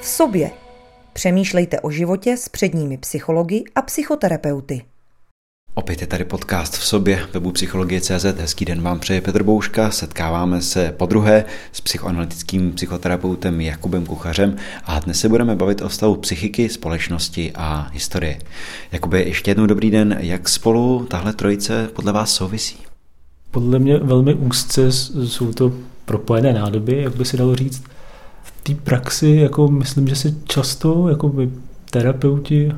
V sobě. Přemýšlejte o životě s předními psychologi a psychoterapeuty. Opět je tady podcast v sobě, webu Psychologie.cz. Hezký den vám přeje Petr Bouška. Setkáváme se po druhé s psychoanalytickým psychoterapeutem Jakubem Kuchařem a dnes se budeme bavit o stavu psychiky, společnosti a historie. Jakube, ještě jednou dobrý den. Jak spolu tahle trojice podle vás souvisí? Podle mě velmi úzce jsou to propojené nádoby, jak by se dalo říct. Té praxi jako myslím, že se často jako by terapeuti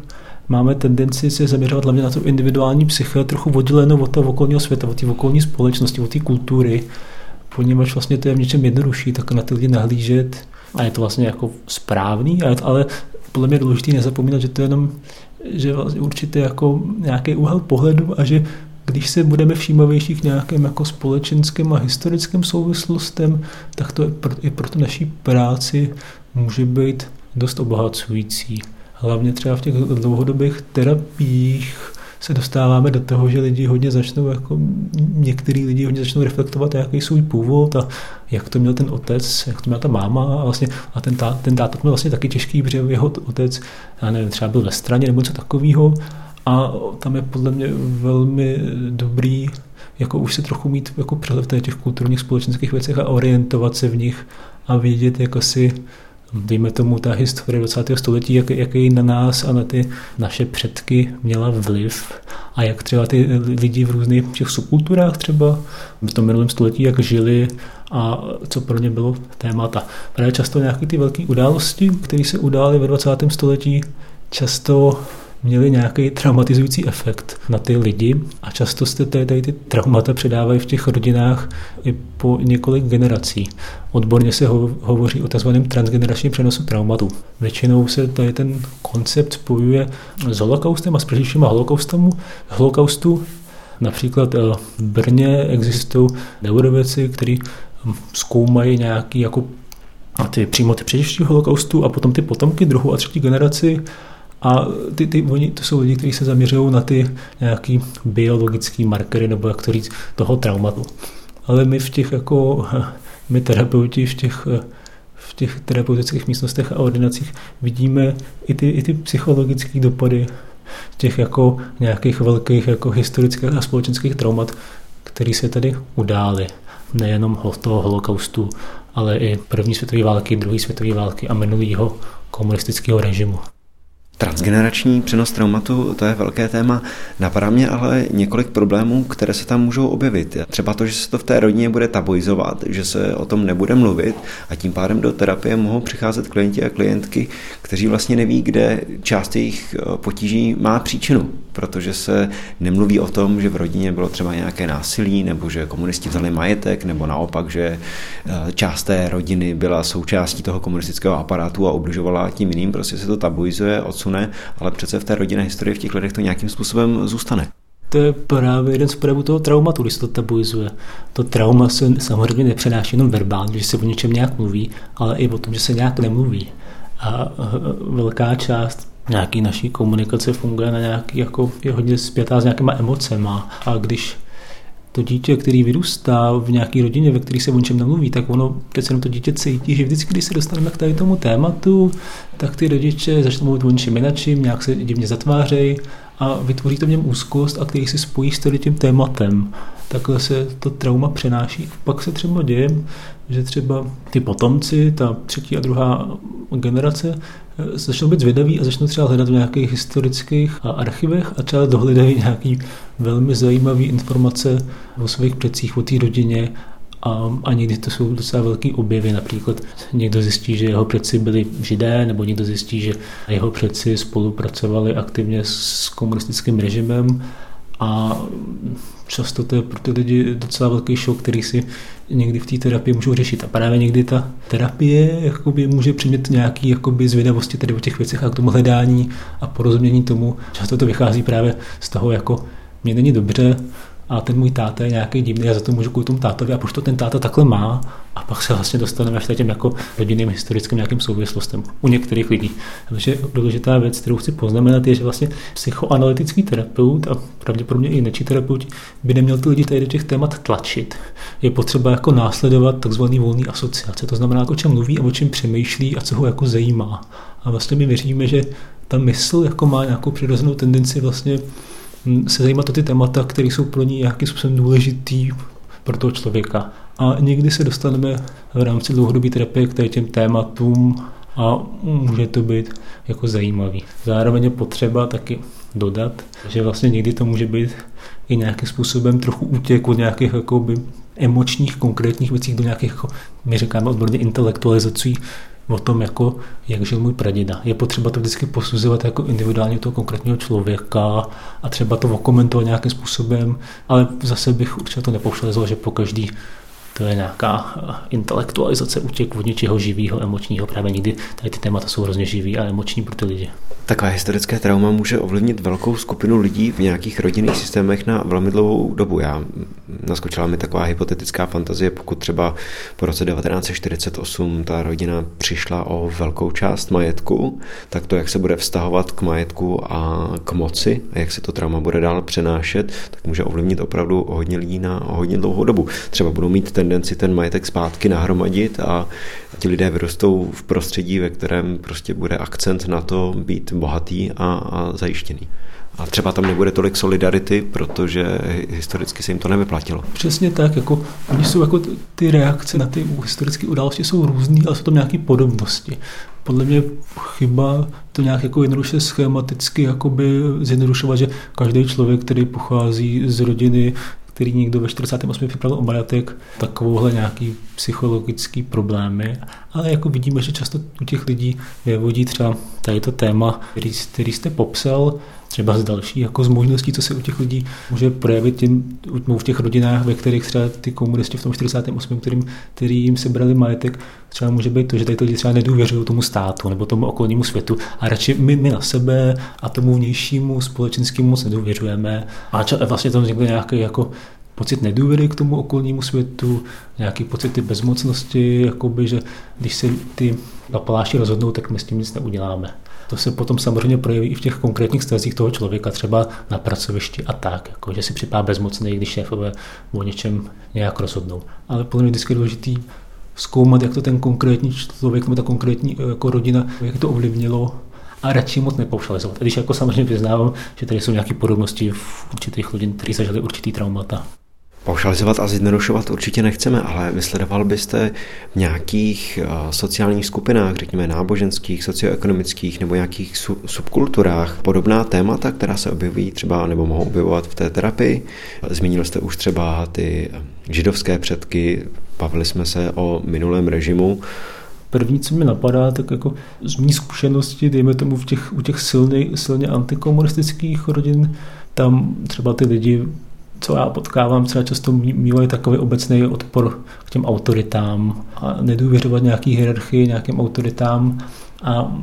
máme tendenci se zaměřovat hlavně na to individuální psyché, trochu oddělenou od toho okolního světa, od té okolní společnosti, od té kultury, poněvadž vlastně to je v něčem jednodušší, tak na ty lidi nahlížet. A je to vlastně jako správný, ale podle mě je důležité nezapomínat, že to je jenom že vlastně určitě jako nějaký úhel pohledu a že když se budeme všímavější k nějakým jako společenským a historickým souvislostem, tak to i pro tu naší práci může být dost obohacující. Hlavně třeba v těch dlouhodobých terapiích se dostáváme do toho, že lidi hodně začnou, jako některý lidi hodně začnou reflektovat, jaký svůj původ a jak to měl ten otec, jak to měla ta máma a vlastně a ten, tá, ten táta měl vlastně taky těžký, protože jeho otec, já nevím, třeba byl ve straně nebo něco takového a tam je podle mě velmi dobrý jako už se trochu mít jako přehled v těch kulturních společenských věcech a orientovat se v nich a vědět, jako si dejme tomu ta historie 20. století, jak, jaký na nás a na ty naše předky měla vliv a jak třeba ty lidi v různých těch subkulturách třeba v tom minulém století, jak žili a co pro ně bylo témata. Právě často nějaké ty velké události, které se udály ve 20. století, často měly nějaký traumatizující efekt na ty lidi a často se tady, tady ty traumata předávají v těch rodinách i po několik generací. Odborně se ho, hovoří o tzv. transgeneračním přenosu traumatu. Většinou se tady ten koncept spojuje s holokaustem a s přeživšíma holokaustu. holokaustu. Například eh, v Brně existují neurověci, kteří hm, zkoumají nějaký jako ty přímo ty přeživší holokaustu a potom ty potomky druhou a třetí generaci a ty, ty, oni, to jsou lidi, kteří se zaměřují na ty nějaký biologické markery, nebo jak to říct, toho traumatu. Ale my v těch jako, my terapeuti v těch, v těch terapeutických místnostech a ordinacích vidíme i ty, i ty psychologické dopady těch jako nějakých velkých jako historických a společenských traumat, které se tady udály. Nejenom toho holokaustu, ale i první světové války, druhé světové války a minulého komunistického režimu. Transgenerační přenos traumatu, to je velké téma. Napadá mě ale několik problémů, které se tam můžou objevit. Třeba to, že se to v té rodině bude tabuizovat, že se o tom nebude mluvit a tím pádem do terapie mohou přicházet klienti a klientky, kteří vlastně neví, kde část jejich eh, potíží má příčinu, protože se nemluví o tom, že v rodině bylo třeba nějaké násilí, nebo že komunisti vzali majetek, nebo naopak, že eh, část té rodiny byla součástí toho komunistického aparátu a ubližovala tím jiným, prostě se to tabuizuje, odsun ne, ale přece v té rodinné historii v těch lidech to nějakým způsobem zůstane. To je právě jeden z projevů toho traumatu, když se to tabuizuje. To trauma se samozřejmě nepřenáší jenom verbálně, že se o něčem nějak mluví, ale i o tom, že se nějak nemluví. A velká část nějaký naší komunikace funguje na nějaký, jako je hodně zpětá s nějakýma emocema. A když to dítě, který vyrůstá v nějaké rodině, ve které se o něčem nemluví, tak ono přece to dítě cítí, že vždycky, když se dostaneme k tady tomu tématu, tak ty rodiče začnou mluvit o něčem jinačím, nějak se divně zatvářejí a vytvoří to v něm úzkost a který si spojí s tím tématem. Takhle se to trauma přenáší. Pak se třeba děje, že třeba ty potomci, ta třetí a druhá generace, eh, začnou být zvědaví a začnou třeba hledat v nějakých historických archivech a třeba dohledají nějaký velmi zajímavé informace o svých předcích, o té rodině a, a někdy to jsou docela velký objevy. Například někdo zjistí, že jeho předci byli židé, nebo někdo zjistí, že jeho předci spolupracovali aktivně s komunistickým režimem a často to je pro ty lidi docela velký šok, který si někdy v té terapii můžou řešit. A právě někdy ta terapie jakoby může přimět nějaký jakoby zvědavosti tady o těch věcech a k tomu hledání a porozumění tomu. Často to vychází právě z toho, jako mě není dobře a ten můj táta je nějaký divný, já za to můžu kvůli tomu tátovi a proč to ten táta takhle má a pak se vlastně dostaneme až těm jako rodinným historickým nějakým souvislostem u některých lidí. Takže důležitá věc, kterou chci poznamenat, je, že vlastně psychoanalytický terapeut a pravděpodobně i nečí terapeut by neměl ty lidi tady do těch témat tlačit. Je potřeba jako následovat takzvaný volný asociace, to znamená, o čem mluví a o čem přemýšlí a co ho jako zajímá. A vlastně my věříme, že ta mysl jako má nějakou přirozenou tendenci vlastně se zajímat o ty témata, které jsou pro ní nějakým způsobem důležitý pro toho člověka. A někdy se dostaneme v rámci dlouhodobé terapie k těm tématům a může to být jako zajímavý. Zároveň je potřeba taky dodat, že vlastně někdy to může být i nějakým způsobem trochu útěk od nějakých jakoby, emočních, konkrétních věcí do nějakých, jako my říkáme odborně, intelektualizací o tom, jako, jak žil můj praděda. Je potřeba to vždycky posuzovat jako individuálně toho konkrétního člověka a třeba to okomentovat nějakým způsobem, ale zase bych určitě to nepouštěl, že po každý to je nějaká intelektualizace, útěk od něčeho živého, emočního. Právě někdy tady ty témata jsou hrozně živý a emoční pro ty lidi. Takové historické trauma může ovlivnit velkou skupinu lidí v nějakých rodinných systémech na velmi dlouhou dobu. Já naskočila mi taková hypotetická fantazie, pokud třeba po roce 1948 ta rodina přišla o velkou část majetku, tak to, jak se bude vztahovat k majetku a k moci a jak se to trauma bude dál přenášet, tak může ovlivnit opravdu hodně lidí na hodně dlouhou dobu. Třeba budou mít tendenci ten majetek zpátky nahromadit a ti lidé vyrostou v prostředí, ve kterém prostě bude akcent na to být bohatý a, a zajištěný. A třeba tam nebude tolik solidarity, protože historicky se jim to nevyplatilo. Přesně tak, jako oni jsou jako ty reakce na ty historické události jsou různé, ale jsou tam nějaké podobnosti. Podle mě chyba to nějak jako jednoduše schematicky jakoby zjednodušovat, že každý člověk, který pochází z rodiny, který někdo ve 48. připravil o majetek, takovouhle nějaký psychologický problémy. Ale jako vidíme, že často u těch lidí vyvodí třeba tady to téma, který, který jste popsal, třeba z další jako z možností, co se u těch lidí může projevit tím, v těch rodinách, ve kterých třeba ty komunisti v tom 48. Kterým, který jim sebrali majetek, třeba může být to, že tady ty lidi třeba nedůvěřují tomu státu nebo tomu okolnímu světu a radši my, my na sebe a tomu vnějšímu společenskému moc nedůvěřujeme a vlastně tam vznikne nějaký jako pocit nedůvěry k tomu okolnímu světu, nějaký pocity bezmocnosti, jakoby, že když se ty papaláši rozhodnou, tak my s tím nic neuděláme. To se potom samozřejmě projeví i v těch konkrétních stazích toho člověka, třeba na pracovišti a tak, jako, že si připadá bezmocný, když šéfové o něčem nějak rozhodnou. Ale podle mě vždycky je důležitý zkoumat, jak to ten konkrétní člověk nebo ta konkrétní jako rodina, jak to ovlivnilo a radši moc nepoušalizovat. Když jako samozřejmě vyznávám, že tady jsou nějaké podobnosti v určitých lidí, kteří zažili určitý traumata. Paušalizovat a zjednodušovat určitě nechceme, ale vysledoval byste v nějakých eh, sociálních skupinách, řekněme náboženských, socioekonomických nebo nějakých subkulturách podobná témata, která se objevují třeba nebo mohou objevovat v té terapii. Zmínil jste už třeba ty židovské předky, bavili jsme se o minulém režimu. První, co mi napadá, tak jako z mý zkušenosti, dejme tomu v těch, u těch silně, silně antikomunistických rodin, tam třeba ty lidi co já potkávám, třeba často mývají takový obecný odpor k těm autoritám a nedůvěřovat nějaký hierarchii, nějakým autoritám a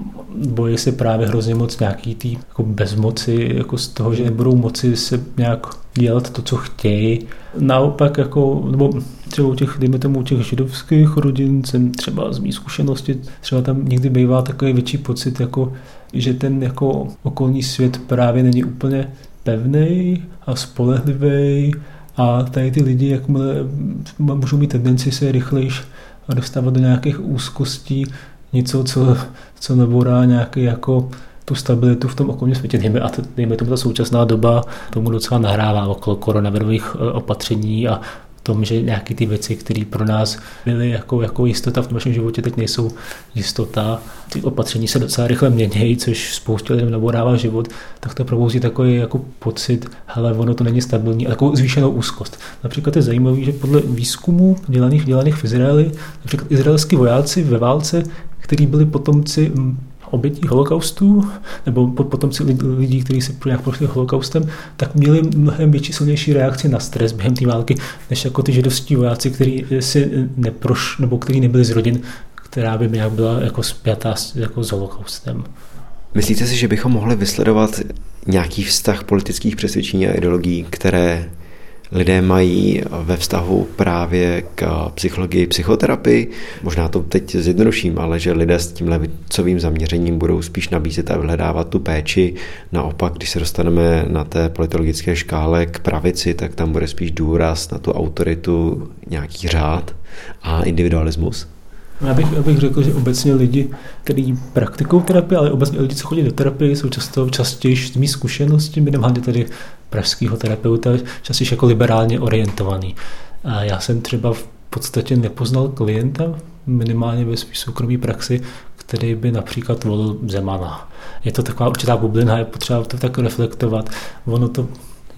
bojí se právě hrozně moc nějaký tý jako bezmoci, jako z toho, že nebudou moci se nějak dělat to, co chtějí. Naopak, jako, nebo třeba u těch, dejme tomu, u těch židovských rodin, jsem třeba z mý zkušenosti, třeba tam někdy bývá takový větší pocit, jako, že ten jako okolní svět právě není úplně pevný a spolehlivý a tady ty lidi, jakmile můžou mít tendenci se rychlejš dostávat do nějakých úzkostí, něco, co, co neborá nějaký jako tu stabilitu v tom okolním světě. Dejme, a dejme tomu ta současná doba tomu docela nahrává okolo koronavirových e, opatření a tom, že nějaké ty věci, které pro nás byly jako, jako jistota v našem životě, teď nejsou jistota. Ty opatření se docela rychle mění, což spoustě lidem naborává život, tak to probouzí takový jako pocit, hele, ono to není stabilní, a takovou zvýšenou úzkost. Například je zajímavé, že podle výzkumů dělaných, dělaných v Izraeli, například izraelský vojáci ve válce, kteří byli potomci obětí holokaustu, nebo potomci lidí, kteří se nějak prošli holokaustem, tak měli mnohem větší, silnější reakci na stres během té války, než jako ty židovští vojáci, kteří si neproš, nebo kteří nebyli z rodin, která by nějak byla jako spjatá jako s holokaustem. Myslíte si, že bychom mohli vysledovat nějaký vztah politických přesvědčení a ideologií, které lidé mají ve vztahu právě k psychologii, psychoterapii. Možná to teď zjednoduším, ale že lidé s tím levicovým zaměřením budou spíš nabízet a vyhledávat tu péči. Naopak, když se dostaneme na té politologické škále k pravici, tak tam bude spíš důraz na tu autoritu, nějaký řád a individualismus. Já bych, já bych řekl, že obecně lidi, kteří praktikují terapii, ale obecně lidi, co chodí do terapie, jsou často častěji s mý zkušenosti, minimálně tady pražského terapeuta, častěji jako liberálně orientovaný. A já jsem třeba v podstatě nepoznal klienta, minimálně ve své soukromé praxi, který by například volil Zemana. Je to taková určitá bublina, je potřeba to tak reflektovat. Ono to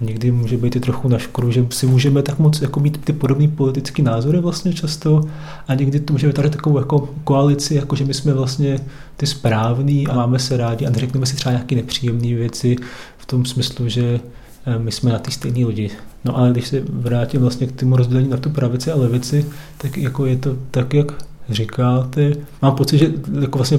někdy může být i trochu na škodu, že si můžeme tak moc jako mít ty podobné politické názory vlastně často a někdy to můžeme tady takovou jako koalici, jako že my jsme vlastně ty správní a máme se rádi a neřekneme si třeba nějaké nepříjemné věci v tom smyslu, že eh, my jsme na té stejné lodi. No ale když se vrátím vlastně k tomu rozdělení na tu pravici a levici, tak jako je to tak, jak říkáte. Mám pocit, že jako vlastně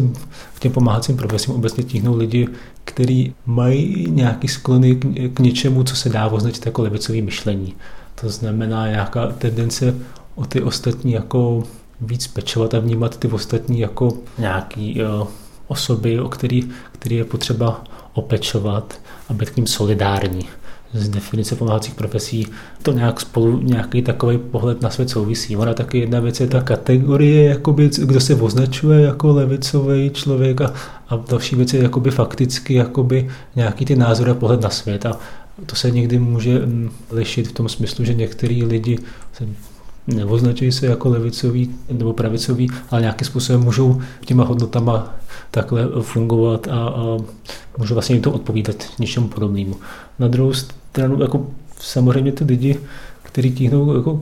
v těm pomáhacím profesím obecně tíhnou lidi, kteří mají nějaký sklony k, něčemu, co se dá označit jako levicové myšlení. To znamená nějaká tendence o ty ostatní jako víc pečovat a vnímat ty ostatní jako nějaký uh, osoby, o který, který je potřeba opečovat a být k ním solidární z definice pomáhacích profesí to nějak spolu nějaký takový pohled na svět souvisí. Ona taky jedna věc je ta kategorie, jakoby, kdo se označuje jako levicový člověk a, a další věc je jakoby fakticky jakoby nějaký ty názory a pohled na svět. A to se někdy může mm, lišit v tom smyslu, že některý lidi se neoznačují se jako levicový nebo pravicový, ale nějakým způsobem můžou těma hodnotama takhle fungovat a, a můžou vlastně jim to odpovídat něčemu podobnému. Na druhou stranu, jako samozřejmě ty lidi, kteří tíhnou jako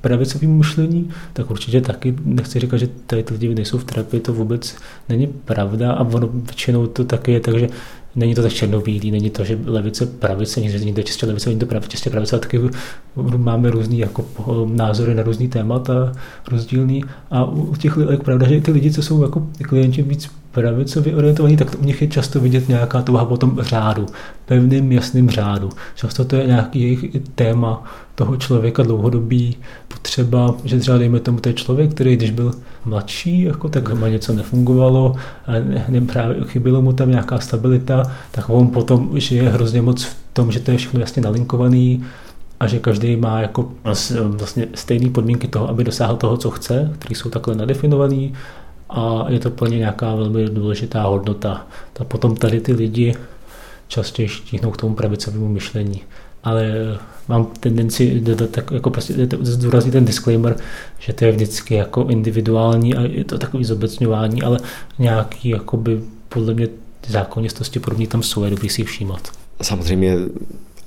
pravicovým myšlení, tak určitě taky nechci říkat, že tady ty lidi nejsou v terapii, to vůbec není pravda a ono většinou to taky je tak, že není to tak černobílý, není to, že levice, pravice, někde čistě levice, není to pravice, čistě pravice, a taky máme různý jako názory na různý témata rozdílný a u těch lidí, pravda, že ty lidi, co jsou jako klienti víc pravicově orientovaní, tak u nich je často vidět nějaká touha po tom řádu, pevným jasným řádu. Často to je nějaký jejich téma toho člověka dlouhodobý, potřeba, že třeba dejme tomu, to je člověk, který když byl mladší, jako, tak má něco nefungovalo, a ne, právě chybilo mu tam nějaká stabilita, tak on potom žije hrozně moc v tom, že to je všechno jasně nalinkovaný, a že každý má jako vlastně stejné podmínky toho, aby dosáhl toho, co chce, které jsou takhle nadefinované a je to plně nějaká velmi důležitá hodnota. A potom tady ty lidi častěji štíhnou k tomu pravicovému myšlení. Ale mám tendenci tak jako prostě zdůraznit ten disclaimer, že to je vždycky jako individuální a je to takový zobecňování, ale nějaký jakoby podle mě zákonitosti podobně tam jsou, je dobrý si všímat. Samozřejmě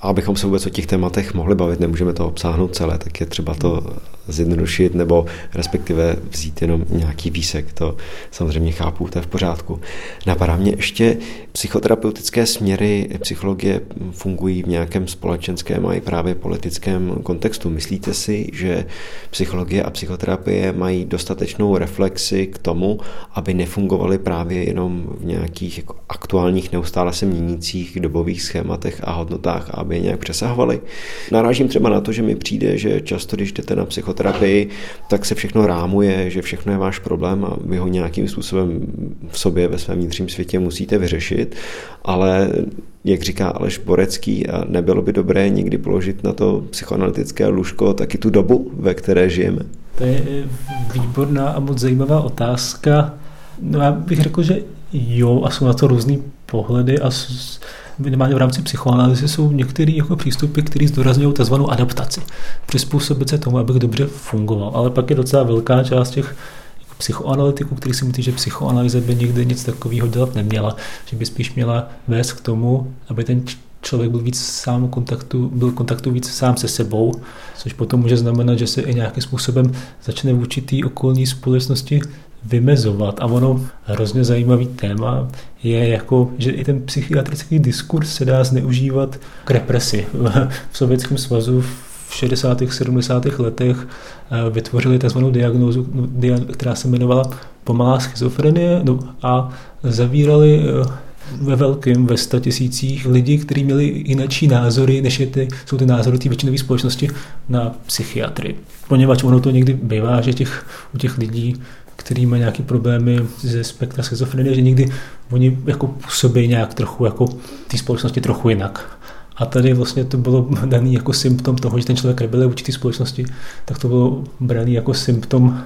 a abychom se vůbec o těch tématech mohli bavit, nemůžeme to obsáhnout celé, tak je třeba to zjednodušit nebo respektive vzít jenom nějaký výsek. To samozřejmě chápu, to je v pořádku. Napadá mě ještě psychoterapeutické směry psychologie fungují v nějakém společenském a i právě politickém kontextu. Myslíte si, že psychologie a psychoterapie mají dostatečnou reflexi k tomu, aby nefungovaly právě jenom v nějakých jako aktuálních, neustále se měnících dobových schématech a hodnotách, aby je nějak přesahovaly? Narážím třeba na to, že mi přijde, že často, když jdete na psychoterapii, tak se všechno rámuje, že všechno je váš problém a vy ho nějakým způsobem v sobě, ve svém vnitřním světě musíte vyřešit, ale jak říká Aleš Borecký, a nebylo by dobré někdy položit na to psychoanalytické lůžko taky tu dobu, ve které žijeme? To je výborná a moc zajímavá otázka. No já bych řekl, že jo, a jsou na to různý pohledy a minimálně v rámci psychoanalýzy jsou některé jako přístupy, které zdůrazňují tzv. adaptaci. Přizpůsobit se tomu, abych dobře fungoval. Ale pak je docela velká část těch jako psychoanalytiků, kteří si myslí, že psychoanalýza by nikdy nic takového dělat neměla, že by spíš měla vést k tomu, aby ten člověk byl víc sám kontaktu, byl kontaktu víc sám se sebou, což potom může znamenat, že se i nějakým způsobem začne v určitý okolní společnosti vymezovat. A ono hrozně zajímavý téma je jako, že i ten psychiatrický diskurs se dá zneužívat k represi. V Sovětském svazu v 60. 70. letech eh, vytvořili tzv. diagnózu, která se jmenovala pomalá schizofrenie no, a zavírali eh, ve velkém, ve tisících lidí, kteří měli jinačí názory, než je ty, jsou ty názory té většinové společnosti na psychiatry. Poněvadž ono to někdy bývá, že těch, u těch lidí, který mají nějaké problémy ze spektra schizofrenie, že někdy oni jako působí nějak trochu jako té společnosti trochu jinak. A tady vlastně to bylo daný jako symptom toho, že ten člověk rebeluje vůči té společnosti, tak to bylo braný jako symptom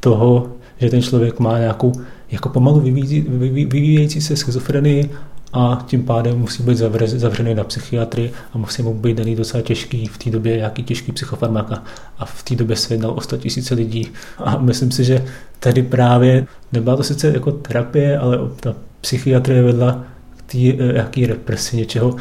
toho, že ten člověk má nějakou jako pomalu vyvíjející se schizofrenii a tím pádem musí být zavřený na psychiatry a musí mu být daný docela těžký. V té době nějaký těžký psychofarmaka a v té době se jednal o 100 tisíce lidí. A myslím si, že tady právě nebyla to sice jako terapie, ale ta psychiatrie vedla k té eh, jaký represi něčeho,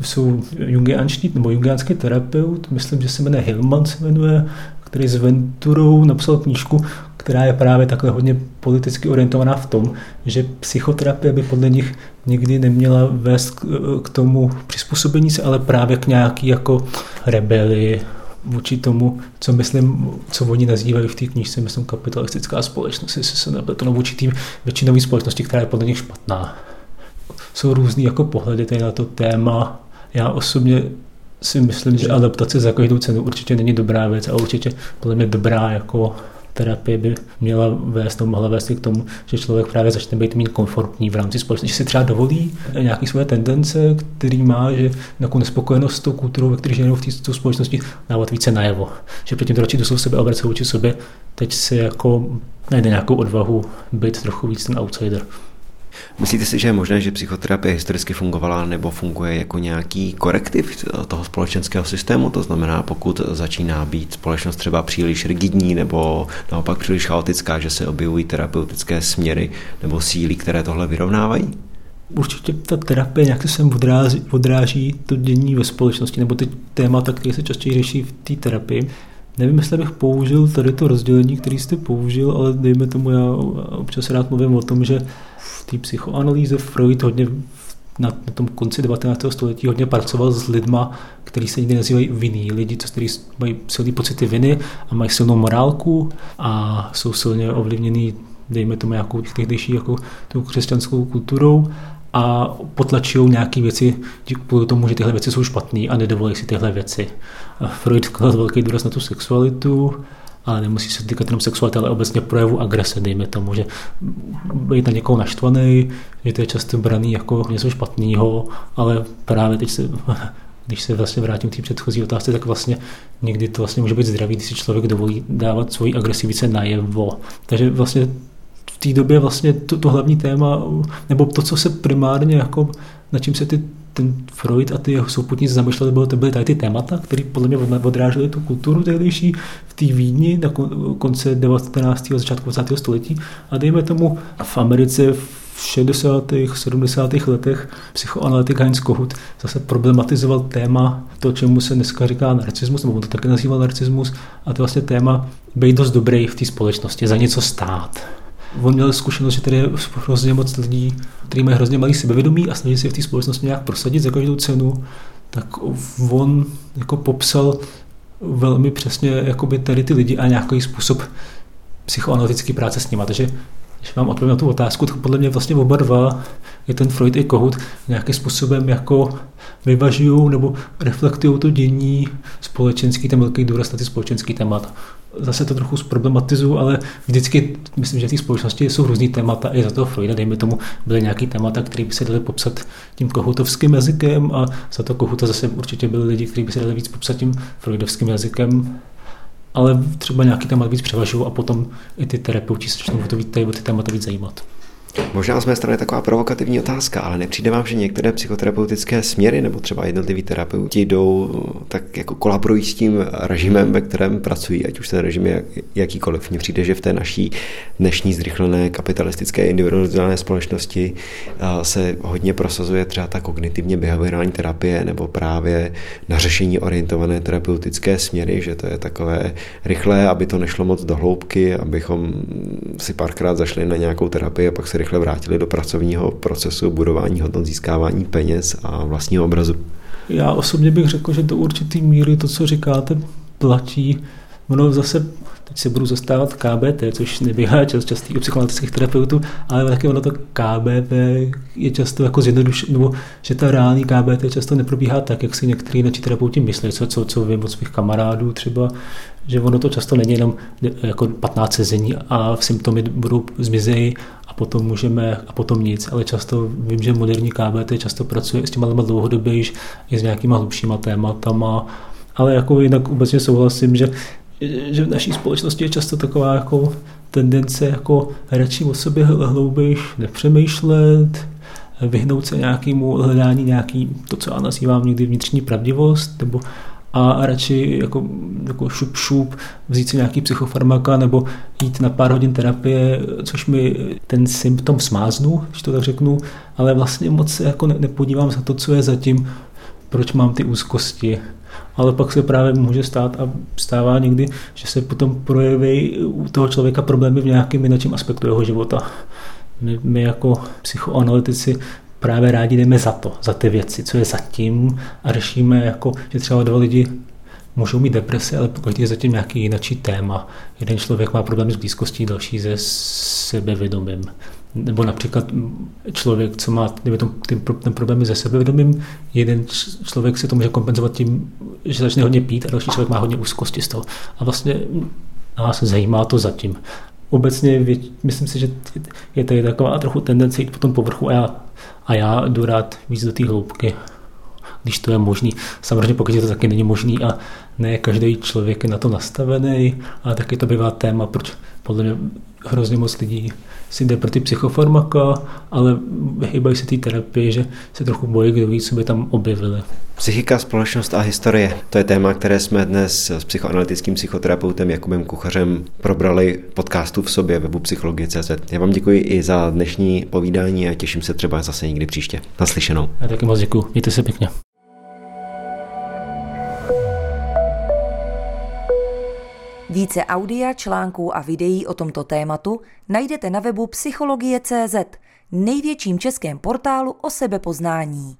jsou jungianští, nebo jungianský terapeut, myslím, že se jmenuje Hillman se jmenuje, který s Venturou napsal knížku, která je právě takhle hodně politicky orientovaná v tom, že psychoterapie by podle nich nikdy neměla vést k, tomu přizpůsobení se, ale právě k nějaký jako rebeli vůči tomu, co myslím, co oni nazývají v té knížce, myslím kapitalistická společnost, jestli se nepletu, no vůči tým většinové společnosti, která je podle nich špatná. Jsou různý jako pohledy tady na to téma. Já osobně si myslím, že adaptace za každou cenu určitě není dobrá věc a určitě podle mě dobrá jako terapie by měla vést, nebo mohla vést k tomu, že člověk právě začne být mít komfortní v rámci společnosti, že si třeba dovolí nějaké svoje tendence, který má, že nějakou nespokojenost s tou kulturou, ve které žijeme v té společnosti, dávat více najevo. Že předtím radši do sebe obracet vůči sobě, teď si jako najde nějakou odvahu být trochu víc ten outsider. Myslíte si, že je možné, že psychoterapie historicky fungovala nebo funguje jako nějaký korektiv toho společenského systému? To znamená, pokud začíná být společnost třeba příliš rigidní nebo naopak příliš chaotická, že se objevují terapeutické směry nebo síly, které tohle vyrovnávají? Určitě ta terapie nějak se odráží, odráží to dění ve společnosti nebo ty témata, které se častěji řeší v té terapii. Nevím, jestli bych použil tady to rozdělení, který jste použil, ale dejme tomu, já občas rád mluvím o tom, že v té psychoanalýze Freud hodně na, na tom konci 19. století hodně pracoval s lidma, kteří se někdy nazývají vinní. Lidi, kteří mají silné pocity viny a mají silnou morálku a jsou silně ovlivněný dejme tomu nějakou tehdejší jako tou křesťanskou kulturou a potlačují nějaké věci kvůli tomu, že tyhle věci jsou špatné a nedovolí si tyhle věci. Freud kladl velký důraz na tu sexualitu, ale nemusí se týkat jenom sexuality, ale obecně projevu agrese, dejme tomu, že být na někoho naštvaný, že to je často braný jako něco špatného, ale právě teď se když se vlastně vrátím k té předchozí otázce, tak vlastně někdy to vlastně může být zdravý, když si člověk dovolí dávat svoji agresi více najevo. Takže vlastně té době vlastně to, to hlavní téma, nebo to, co se primárně jako, na čím se ty, ten Freud a ty jeho souputníci zamýšleli, bylo, to byly tady ty témata, které podle mě odrážely tu kulturu tehdejší v té Vídni na konce 19. a začátku 20. století. A dejme tomu v Americe v 60. 70. letech psychoanalytik Heinz Kohut zase problematizoval téma, to, čemu se dneska říká narcismus, nebo on to také nazýval narcismus, a to vlastně téma být dost dobrý v té společnosti, za něco stát on měl zkušenost, že tady je hrozně moc lidí, kteří mají hrozně malý sebevědomí a snaží se v té společnosti nějak prosadit za každou cenu, tak on jako popsal velmi přesně jakoby tady ty lidi a nějaký způsob psychoanalytické práce s nimi. Takže když vám odpovím na tu otázku, tak podle mě vlastně oba dva, je ten Freud i Kohut, nějakým způsobem jako vyvažují nebo reflektují to dění společenský, ten velký důraz na ty společenský témata zase to trochu zproblematizuju, ale vždycky myslím, že v té společnosti jsou různý témata. I za toho Freuda, dejme tomu, byly nějaký témata, které by se daly popsat tím kohutovským jazykem a za to Kohuta zase určitě byly lidi, kteří by se dali víc popsat tím freudovským jazykem. Ale třeba nějaký témat víc převažují a potom i ty terapeuti se začnou o ty témata víc zajímat. Možná z mé strany taková provokativní otázka, ale nepřijde vám, že některé psychoterapeutické směry nebo třeba jednotliví terapeuti jdou tak jako kolaborují s tím režimem, ve kterém pracují, ať už ten režim je jakýkoliv. Mně přijde, že v té naší dnešní zrychlené kapitalistické individualizované společnosti se hodně prosazuje třeba ta kognitivně behaviorální terapie nebo právě na řešení orientované terapeutické směry, že to je takové rychlé, aby to nešlo moc do hloubky, abychom si párkrát zašli na nějakou terapii a pak se rychle vrátili do pracovního procesu budování hodnot, získávání peněz a vlastního obrazu? Já osobně bych řekl, že do určitý míry to, co říkáte, platí ono zase, teď se budu zastávat KBT, což nebývá čas častý u psychoanalytických terapeutů, ale taky ono to KBT je často jako zjednodušené, nebo že ta reální KBT často neprobíhá tak, jak si někteří jiní terapeuti myslí, co, co, co vím od svých kamarádů třeba, že ono to často není jenom jako 15 sezení a symptomy budou zmizejí a potom můžeme, a potom nic, ale často vím, že moderní KBT často pracuje s těma dlouhodobě i s nějakýma hlubšíma tématama, ale jako jinak obecně souhlasím, že, že v naší společnosti je často taková jako tendence jako radši o sobě hlouběji nepřemýšlet, vyhnout se nějakému hledání nějaký, to, co já nazývám někdy vnitřní pravdivost, nebo a radši jako, jako šup šup vzít si nějaký psychofarmaka nebo jít na pár hodin terapie, což mi ten symptom smáznu, když to tak řeknu, ale vlastně moc se jako nepodívám za to, co je zatím, proč mám ty úzkosti. Ale pak se právě může stát a stává někdy, že se potom projeví u toho člověka problémy v nějakém jiném aspektu jeho života. My, my jako psychoanalytici právě rádi jdeme za to, za ty věci, co je zatím a řešíme, jako, že třeba dva lidi můžou mít deprese, ale pokud je zatím nějaký jiný téma. Jeden člověk má problémy s blízkostí, další se sebevědomím. Nebo například člověk, co má tom, ten, ten problémy se sebevědomím, jeden člověk si to může kompenzovat tím, že začne hodně pít a další člověk má hodně úzkosti z toho. A vlastně nás zajímá to zatím. Obecně myslím si, že je tady taková trochu tendence jít po tom povrchu a já a já jdu rád víc do té hloubky, když to je možný. Samozřejmě pokud to taky není možný a ne každý člověk je na to nastavený, ale taky to bývá téma, proč podle mě hrozně moc lidí si jde pro ty psychofarmaka, ale vyhýbají se té terapii, že se trochu bojí, kdo ví, co by tam objevili. Psychika, společnost a historie. To je téma, které jsme dnes s psychoanalytickým psychoterapeutem Jakubem Kuchařem probrali podcastu v sobě webu Psychologie.cz. Já vám děkuji i za dnešní povídání a těším se třeba zase někdy příště. Naslyšenou. Já taky moc děkuji. Mějte se pěkně. Více audia, článků a videí o tomto tématu najdete na webu Psychologie.cz, největším českém portálu o sebepoznání.